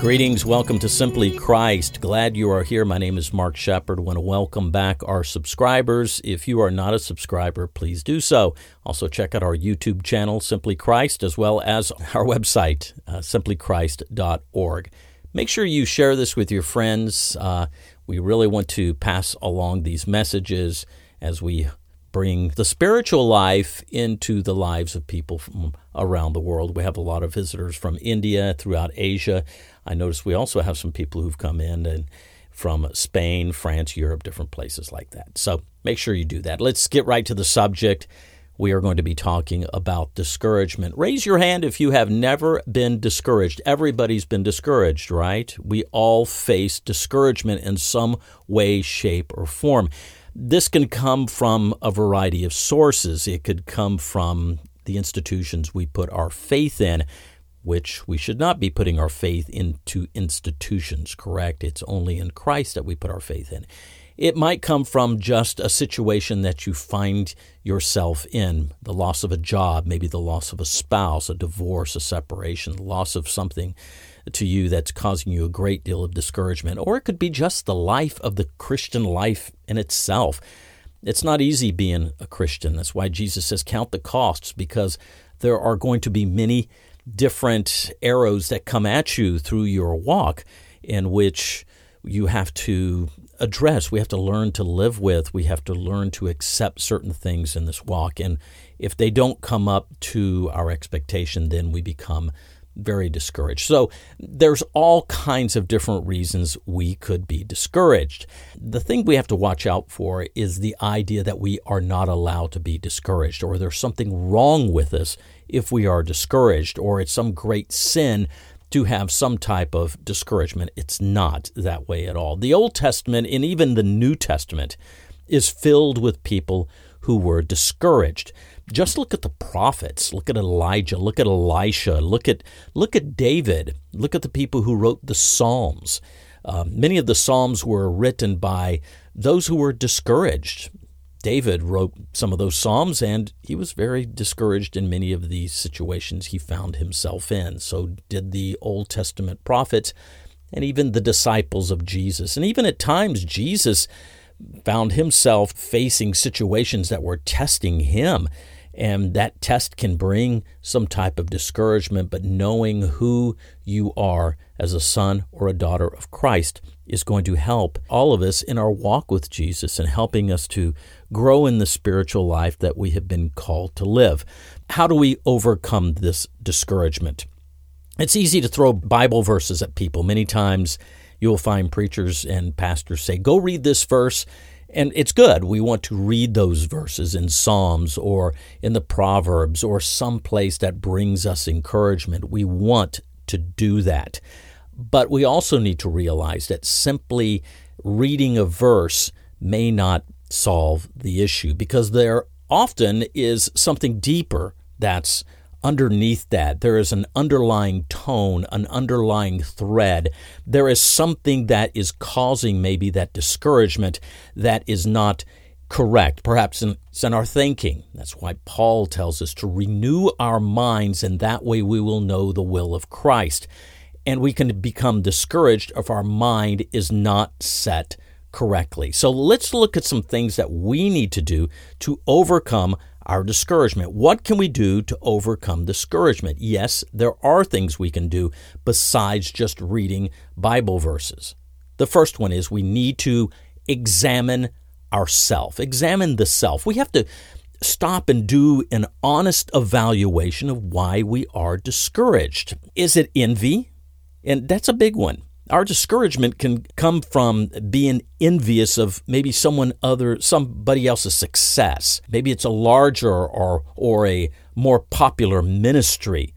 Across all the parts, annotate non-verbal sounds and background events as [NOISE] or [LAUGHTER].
Greetings, welcome to Simply Christ. Glad you are here. My name is Mark Shepard. Want to welcome back our subscribers. If you are not a subscriber, please do so. Also, check out our YouTube channel, Simply Christ, as well as our website, uh, simplychrist.org. Make sure you share this with your friends. Uh, we really want to pass along these messages as we bring the spiritual life into the lives of people from around the world. We have a lot of visitors from India, throughout Asia. I notice we also have some people who've come in and from Spain, France, Europe, different places like that. So make sure you do that. Let's get right to the subject. We are going to be talking about discouragement. Raise your hand if you have never been discouraged. Everybody's been discouraged, right? We all face discouragement in some way, shape, or form. This can come from a variety of sources. It could come from the institutions we put our faith in, which we should not be putting our faith into institutions, correct? It's only in Christ that we put our faith in. It might come from just a situation that you find yourself in the loss of a job, maybe the loss of a spouse, a divorce, a separation, the loss of something to you that's causing you a great deal of discouragement. Or it could be just the life of the Christian life in itself. It's not easy being a Christian. That's why Jesus says, Count the costs, because there are going to be many different arrows that come at you through your walk in which you have to address. We have to learn to live with. We have to learn to accept certain things in this walk. And if they don't come up to our expectation, then we become very discouraged. So there's all kinds of different reasons we could be discouraged. The thing we have to watch out for is the idea that we are not allowed to be discouraged or there's something wrong with us if we are discouraged or it's some great sin to have some type of discouragement. It's not that way at all. The Old Testament and even the New Testament is filled with people who were discouraged. Just look at the prophets. Look at Elijah. Look at Elisha. Look at look at David. Look at the people who wrote the Psalms. Uh, many of the Psalms were written by those who were discouraged. David wrote some of those Psalms, and he was very discouraged in many of the situations he found himself in. So did the Old Testament prophets and even the disciples of Jesus. And even at times, Jesus found himself facing situations that were testing him. And that test can bring some type of discouragement, but knowing who you are as a son or a daughter of Christ is going to help all of us in our walk with Jesus and helping us to grow in the spiritual life that we have been called to live. How do we overcome this discouragement? It's easy to throw Bible verses at people. Many times you'll find preachers and pastors say, Go read this verse and it's good. We want to read those verses in Psalms or in the Proverbs or some place that brings us encouragement. We want to do that. But we also need to realize that simply reading a verse may not solve the issue because there often is something deeper that's underneath that. There is an underlying tone, an underlying thread. There is something that is causing maybe that discouragement that is not correct. Perhaps it's in our thinking. That's why Paul tells us to renew our minds, and that way we will know the will of Christ. And we can become discouraged if our mind is not set correctly. So let's look at some things that we need to do to overcome our discouragement. What can we do to overcome discouragement? Yes, there are things we can do besides just reading Bible verses. The first one is we need to examine ourself. Examine the self. We have to stop and do an honest evaluation of why we are discouraged. Is it envy? And that's a big one. Our discouragement can come from being envious of maybe someone other somebody else's success. Maybe it's a larger or or a more popular ministry.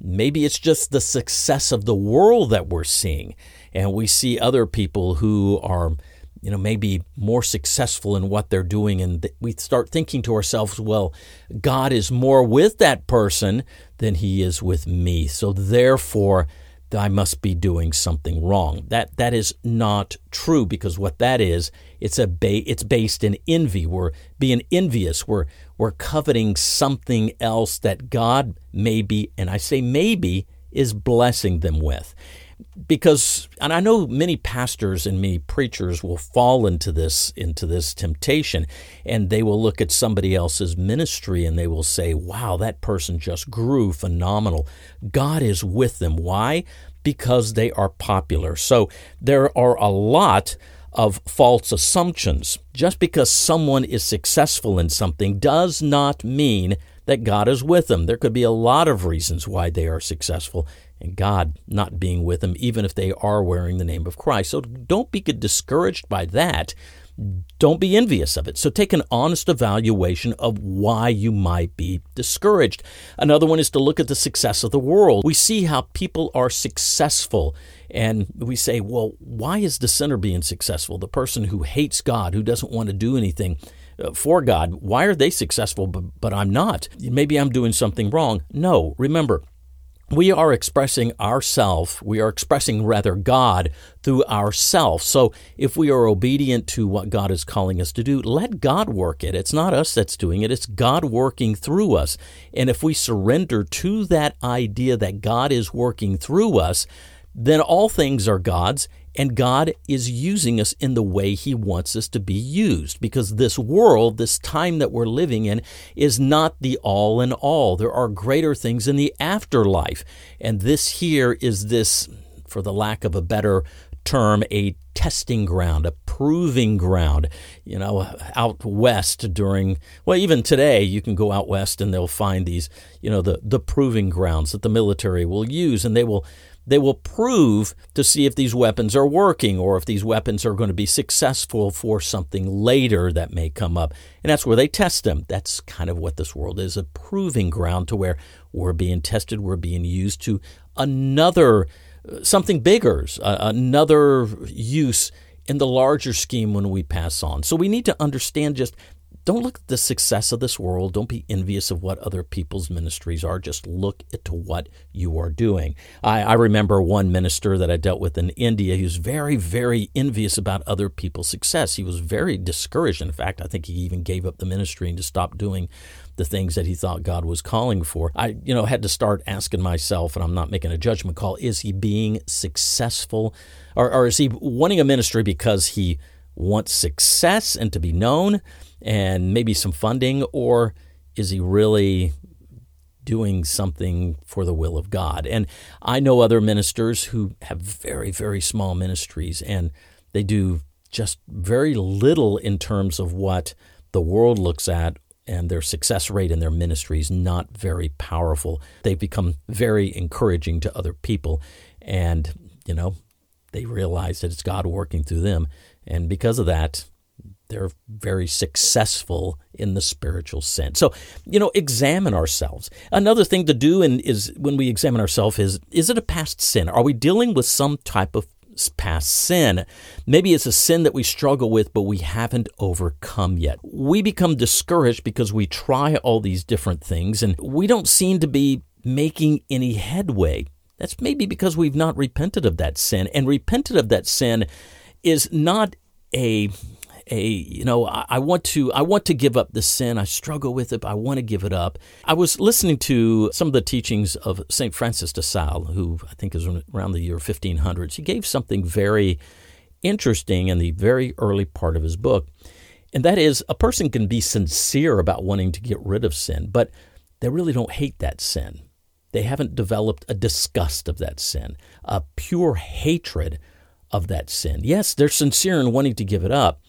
Maybe it's just the success of the world that we're seeing and we see other people who are you know maybe more successful in what they're doing and we start thinking to ourselves well God is more with that person than he is with me so therefore I must be doing something wrong. That that is not true because what that is, it's a ba- it's based in envy. We're being envious. We're we're coveting something else that God maybe, and I say maybe, is blessing them with. Because and I know many pastors and many preachers will fall into this into this temptation and they will look at somebody else's ministry and they will say wow that person just grew phenomenal. God is with them. Why? Because they are popular. So there are a lot of false assumptions. Just because someone is successful in something does not mean that God is with them. There could be a lot of reasons why they are successful and God not being with them, even if they are wearing the name of Christ. So don't be discouraged by that. Don't be envious of it. So take an honest evaluation of why you might be discouraged. Another one is to look at the success of the world. We see how people are successful and we say, well, why is the sinner being successful? The person who hates God, who doesn't want to do anything uh, for God, why are they successful, but, but I'm not? Maybe I'm doing something wrong. No, remember, we are expressing ourself we are expressing rather god through ourself. So if we are obedient to what god is calling us to do let god work it. It's not us that's doing it it's god working through us. And if we surrender to that idea that god is working through us then all things are god's and God is using us in the way He wants us to be used because this world, this time that we're living in, is not the all in all. There are greater things in the afterlife. And this here is this, for the lack of a better term, a testing ground, a proving ground. You know, out west during, well, even today, you can go out west and they'll find these, you know, the, the proving grounds that the military will use and they will they will prove to see if these weapons are working or if these weapons are going to be successful for something later that may come up. And that's where they test them. That's kind of what this world is a proving ground to where we're being tested, we're being used to another, uh, something bigger, another use in the larger scheme when we pass on. So we need to understand just don't look at the success of this world. Don't be envious of what other people's ministries are. Just look at what you are doing. I, I remember one minister that I dealt with in India. He was very, very envious about other people's success. He was very discouraged. In fact, I think he even gave up the ministry and to stop doing the things that he thought God was calling for. I, you know, had to start asking myself, and I'm not making a judgment call: Is he being successful, or, or is he wanting a ministry because he wants success and to be known? And maybe some funding, or is he really doing something for the will of God? And I know other ministers who have very, very small ministries, and they do just very little in terms of what the world looks at and their success rate in their ministry is not very powerful. They've become very encouraging to other people. And, you know, they realize that it's God working through them. And because of that, they're very successful in the spiritual sense. So, you know, examine ourselves. Another thing to do and is when we examine ourselves is is it a past sin? Are we dealing with some type of past sin? Maybe it's a sin that we struggle with but we haven't overcome yet. We become discouraged because we try all these different things and we don't seem to be making any headway. That's maybe because we've not repented of that sin and repented of that sin is not a a you know I, I, want to I want to give up the sin. I struggle with it, but I want to give it up. I was listening to some of the teachings of Saint Francis de Sales, who I think is around the year 1500s. He gave something very interesting in the very early part of his book, and that is a person can be sincere about wanting to get rid of sin, but they really don't hate that sin. They haven't developed a disgust of that sin, a pure hatred of that sin. Yes, they're sincere in wanting to give it up,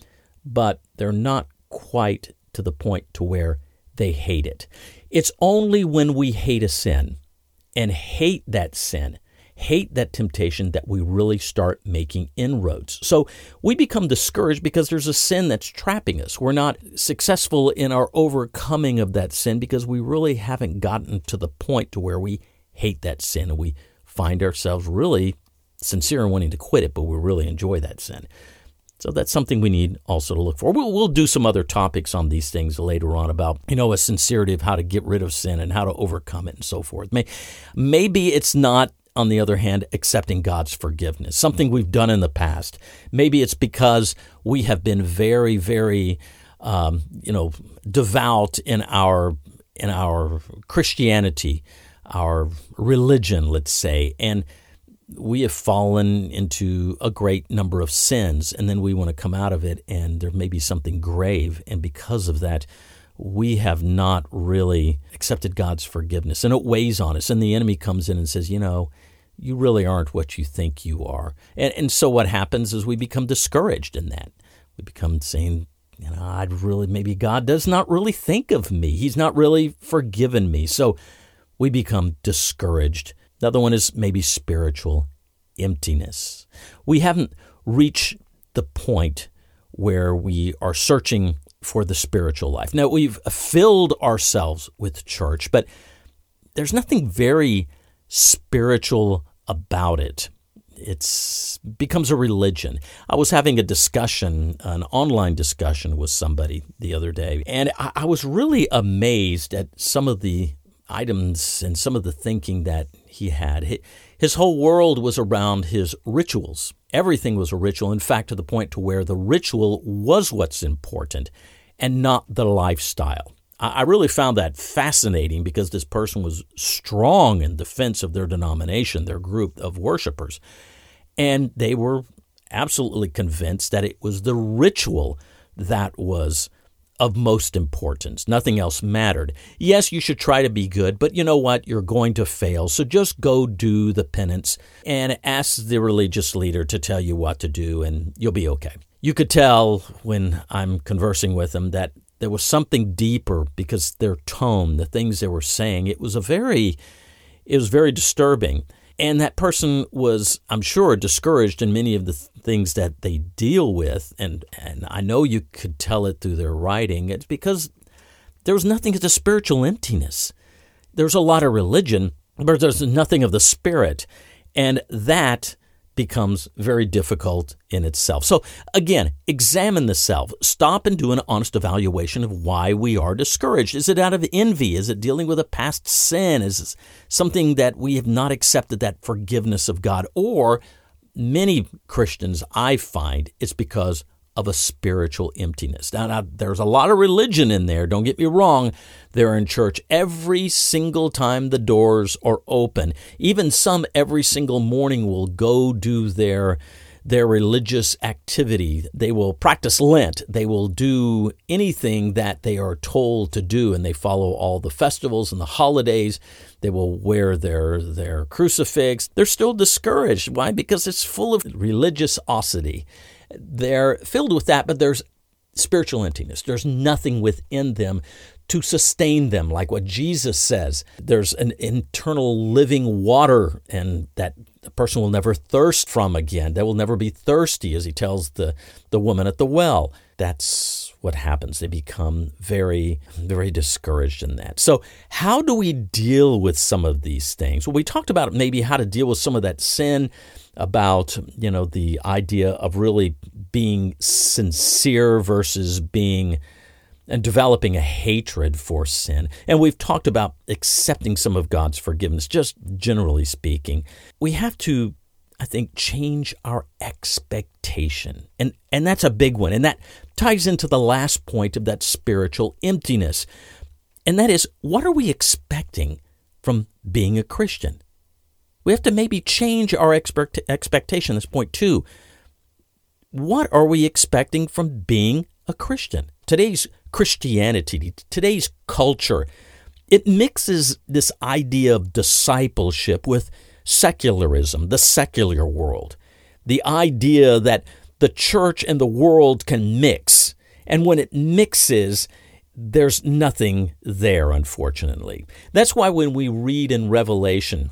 but they're not quite to the point to where they hate it. It's only when we hate a sin and hate that sin, hate that temptation, that we really start making inroads. So we become discouraged because there's a sin that's trapping us. We're not successful in our overcoming of that sin because we really haven't gotten to the point to where we hate that sin and we find ourselves really sincere in wanting to quit it, but we really enjoy that sin. So that's something we need also to look for. We'll, we'll do some other topics on these things later on about, you know, a sincerity of how to get rid of sin and how to overcome it and so forth. Maybe it's not on the other hand, accepting God's forgiveness, something we've done in the past. Maybe it's because we have been very, very, um, you know, devout in our in our Christianity, our religion, let's say, and we have fallen into a great number of sins, and then we want to come out of it, and there may be something grave. And because of that, we have not really accepted God's forgiveness, and it weighs on us. And the enemy comes in and says, You know, you really aren't what you think you are. And, and so what happens is we become discouraged in that. We become saying, you know, I'd really, maybe God does not really think of me. He's not really forgiven me. So we become discouraged. The other one is maybe spiritual emptiness. We haven't reached the point where we are searching for the spiritual life. Now, we've filled ourselves with church, but there's nothing very spiritual about it. It's becomes a religion. I was having a discussion, an online discussion with somebody the other day, and I, I was really amazed at some of the items and some of the thinking that he had. His whole world was around his rituals. Everything was a ritual, in fact, to the point to where the ritual was what's important and not the lifestyle. I really found that fascinating because this person was strong in defense of their denomination, their group of worshipers. And they were absolutely convinced that it was the ritual that was of most importance. Nothing else mattered. Yes, you should try to be good, but you know what? You're going to fail. So just go do the penance and ask the religious leader to tell you what to do, and you'll be okay. You could tell when I'm conversing with them that there was something deeper because their tone, the things they were saying, it was a very, it was very disturbing. And that person was, I'm sure, discouraged in many of the th- things that they deal with. And, and I know you could tell it through their writing. It's because there was nothing of the spiritual emptiness. There's a lot of religion, but there's nothing of the spirit. And that becomes very difficult in itself. So, again, examine the self. Stop and do an honest evaluation of why we are discouraged. Is it out of envy? Is it dealing with a past sin? Is it something that we have not accepted that forgiveness of God? Or many Christians, I find, it's because of a spiritual emptiness. Now, now, there's a lot of religion in there, don't get me wrong. They're in church every single time the doors are open. Even some every single morning will go do their their religious activity. They will practice Lent. They will do anything that they are told to do, and they follow all the festivals and the holidays. They will wear their, their crucifix. They're still discouraged. Why? Because it's full of religiosity. They're filled with that, but there's spiritual emptiness. There's nothing within them to sustain them, like what Jesus says. There's an internal living water, and that person will never thirst from again. They will never be thirsty, as he tells the, the woman at the well. That's what happens. They become very, very discouraged in that. So, how do we deal with some of these things? Well, we talked about maybe how to deal with some of that sin about you know the idea of really being sincere versus being and developing a hatred for sin. And we've talked about accepting some of God's forgiveness, just generally speaking. We have to, I think, change our expectation. And, and that's a big one. And that ties into the last point of that spiritual emptiness. And that is, what are we expecting from being a Christian? We have to maybe change our expect- expectation. That's point two. What are we expecting from being a Christian? Today's Christianity, today's culture, it mixes this idea of discipleship with secularism, the secular world. The idea that the church and the world can mix. And when it mixes, there's nothing there, unfortunately. That's why when we read in Revelation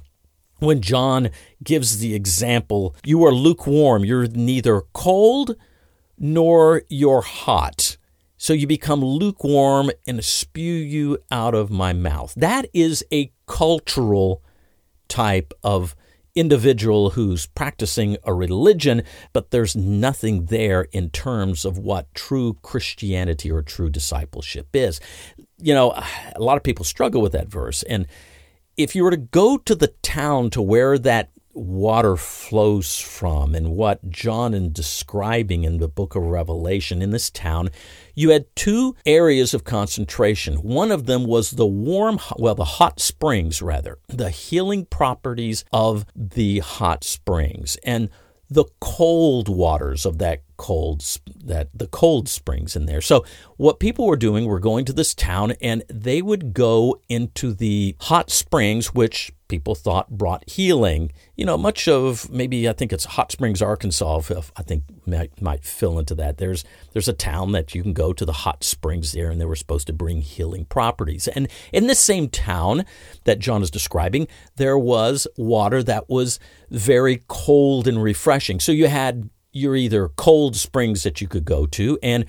when John gives the example, you are lukewarm, you're neither cold nor you're hot. So you become lukewarm and spew you out of my mouth. That is a cultural type of individual who's practicing a religion, but there's nothing there in terms of what true Christianity or true discipleship is. You know, a lot of people struggle with that verse. And if you were to go to the town to where that water flows from and what John is describing in the book of Revelation in this town, you had two areas of concentration. One of them was the warm, well, the hot springs, rather, the healing properties of the hot springs. And the cold waters of that cold that the cold springs in there. So what people were doing were going to this town and they would go into the hot springs which people thought brought healing. You know, much of maybe I think it's Hot Springs, Arkansas. I think might might fill into that. There's there's a town that you can go to the hot springs there, and they were supposed to bring healing properties. And in this same town that John is describing, there was water that was very cold and refreshing. So you had your either cold springs that you could go to, and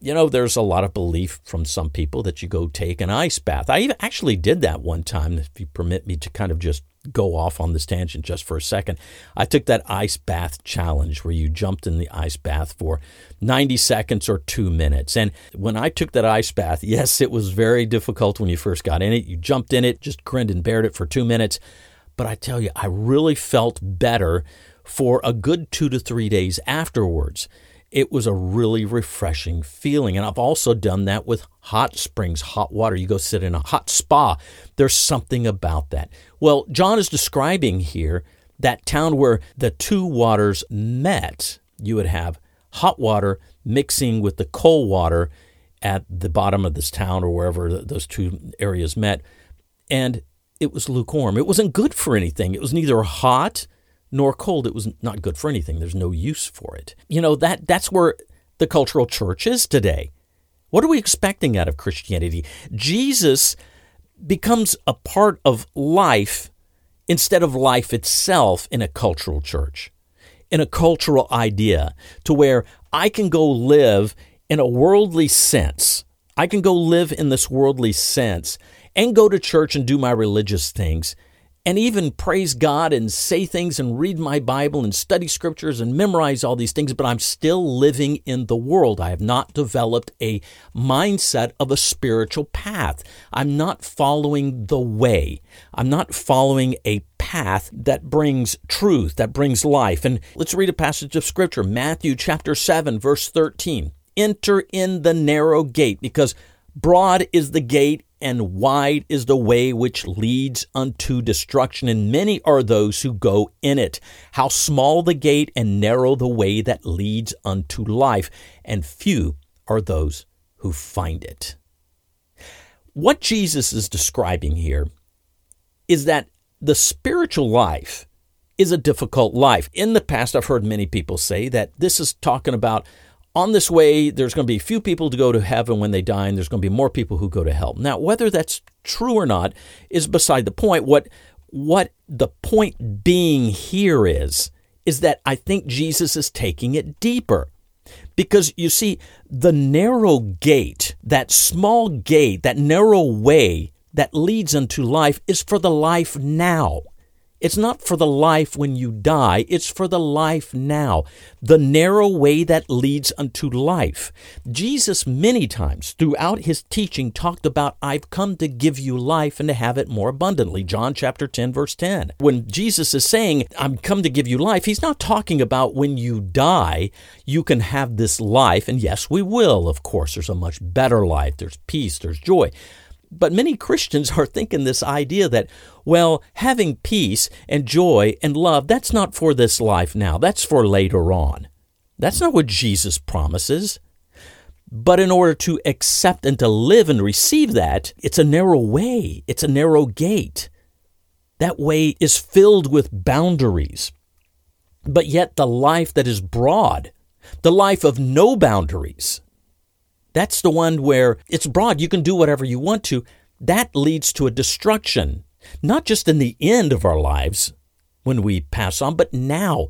you know, there's a lot of belief from some people that you go take an ice bath. I actually did that one time, if you permit me to kind of just go off on this tangent just for a second. I took that ice bath challenge where you jumped in the ice bath for 90 seconds or two minutes. And when I took that ice bath, yes, it was very difficult when you first got in it. You jumped in it, just grinned and bared it for two minutes. But I tell you, I really felt better for a good two to three days afterwards it was a really refreshing feeling. And I've also done that with hot springs, hot water. You go sit in a hot spa. There's something about that. Well, John is describing here that town where the two waters met. You would have hot water mixing with the cold water at the bottom of this town or wherever those two areas met. And it was lukewarm. It wasn't good for anything. It was neither hot nor cold. It was not good for anything. There's no use for it. You know, that that's where the cultural church is today. What are we expecting out of Christianity? Jesus becomes a part of life instead of life itself in a cultural church, in a cultural idea, to where I can go live in a worldly sense. I can go live in this worldly sense and go to church and do my religious things and even praise God and say things and read my Bible and study scriptures and memorize all these things, but I'm still living in the world. I have not developed a mindset of a spiritual path. I'm not following the way. I'm not following a path that brings truth, that brings life. And let's read a passage of scripture Matthew chapter 7, verse 13. Enter in the narrow gate because broad is the gate and wide is the way which leads unto destruction, and many are those who go in it. How small the gate and narrow the way that leads unto life, and few are those who find it. What Jesus is describing here is that the spiritual life is a difficult life. In the past, I've heard many people say that this is talking about on this way, there's going to be few people to go to heaven when they die, and there's going to be more people who go to hell. Now, whether that's true or not is beside the point. What what the point being here is is that I think Jesus is taking it deeper. Because you see, the narrow gate, that small gate, that narrow way that leads unto life is for the life now. It's not for the life when you die, it's for the life now, the narrow way that leads unto life. Jesus, many times throughout his teaching, talked about, I've come to give you life and to have it more abundantly. John chapter 10, verse 10. When Jesus is saying, I'm come to give you life, he's not talking about when you die, you can have this life. And yes, we will, of course. There's a much better life, there's peace, there's joy. But many Christians are thinking this idea that, well, having peace and joy and love, that's not for this life now, that's for later on. That's not what Jesus promises. But in order to accept and to live and receive that, it's a narrow way, it's a narrow gate. That way is filled with boundaries. But yet, the life that is broad, the life of no boundaries, that's the one where it's broad, you can do whatever you want to. That leads to a destruction, not just in the end of our lives when we pass on, but now.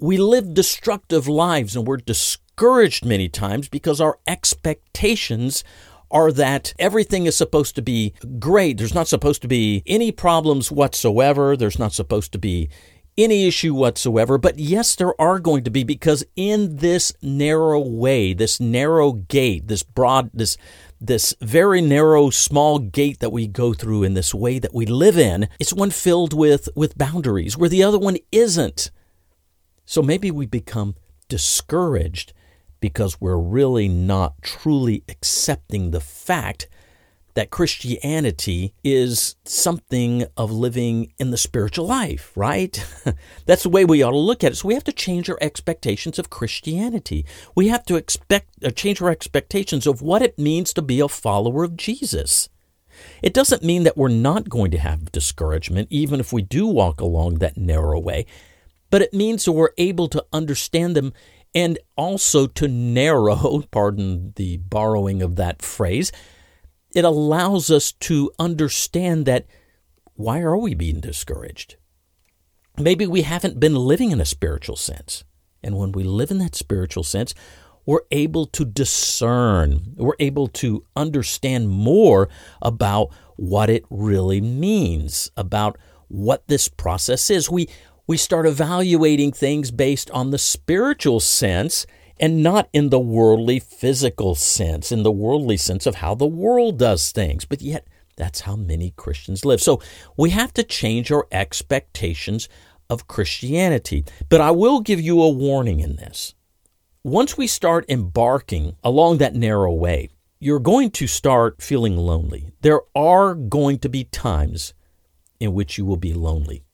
We live destructive lives and we're discouraged many times because our expectations are that everything is supposed to be great. There's not supposed to be any problems whatsoever. There's not supposed to be any issue whatsoever. But yes, there are going to be because in this narrow way, this narrow gate, this broad, this this very narrow, small gate that we go through in this way that we live in, it's one filled with, with boundaries where the other one isn't. So maybe we become discouraged because we're really not truly accepting the fact that Christianity is something of living in the spiritual life, right? [LAUGHS] That's the way we ought to look at it. So we have to change our expectations of Christianity. We have to expect uh, change our expectations of what it means to be a follower of Jesus. It doesn't mean that we're not going to have discouragement, even if we do walk along that narrow way, but it means that we're able to understand them and also to narrow, [LAUGHS] pardon the borrowing of that phrase, it allows us to understand that why are we being discouraged? Maybe we haven't been living in a spiritual sense. And when we live in that spiritual sense, we're able to discern, we're able to understand more about what it really means, about what this process is. We, we start evaluating things based on the spiritual sense and not in the worldly physical sense, in the worldly sense of how the world does things. But yet, that's how many Christians live. So we have to change our expectations of Christianity. But I will give you a warning in this. Once we start embarking along that narrow way, you're going to start feeling lonely. There are going to be times in which you will be lonely.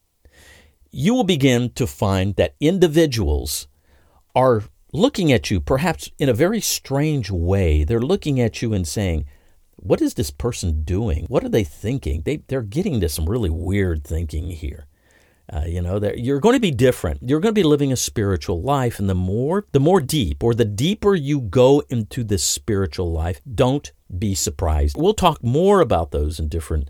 You will begin to find that individuals are looking at you perhaps in a very strange way. They're looking at you and saying, What is this person doing? What are they thinking? They, they're getting to some really weird thinking here. Uh, you know, you're going to be different. You're going to be living a spiritual life, and the more, the more deep, or the deeper you go into this spiritual life, don't be surprised. We'll talk more about those in different,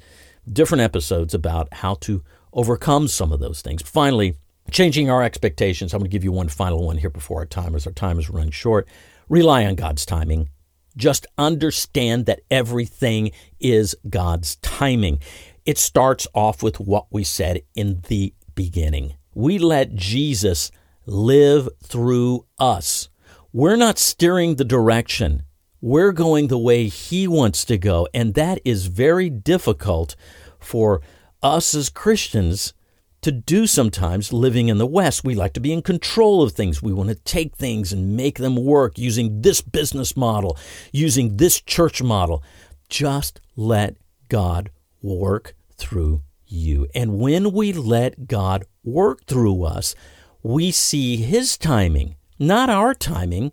different episodes about how to overcome some of those things. Finally, Changing our expectations. I'm going to give you one final one here before our time, as our time is running short. Rely on God's timing. Just understand that everything is God's timing. It starts off with what we said in the beginning. We let Jesus live through us. We're not steering the direction. We're going the way He wants to go. And that is very difficult for us as Christians to do sometimes living in the West. We like to be in control of things. We want to take things and make them work using this business model, using this church model. Just let God work through you. And when we let God work through us, we see His timing, not our timing.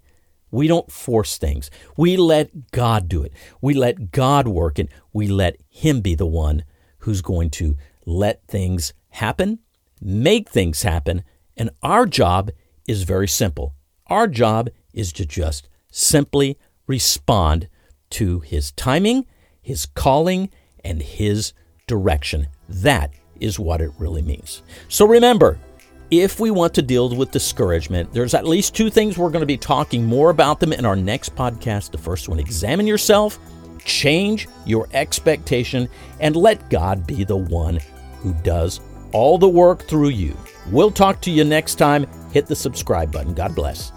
We don't force things. We let God do it. We let God work and we let Him be the one who's going to let things happen, make things happen, and our job is very simple. Our job is to just simply respond to His timing, His calling, and His direction. That is what it really means. So remember, if we want to deal with discouragement, there's at least two things we're going to be talking more about them in our next podcast. The first one, examine yourself, change your expectation, and let God be the one who does all the work through you. We'll talk to you next time. Hit the subscribe button. God bless.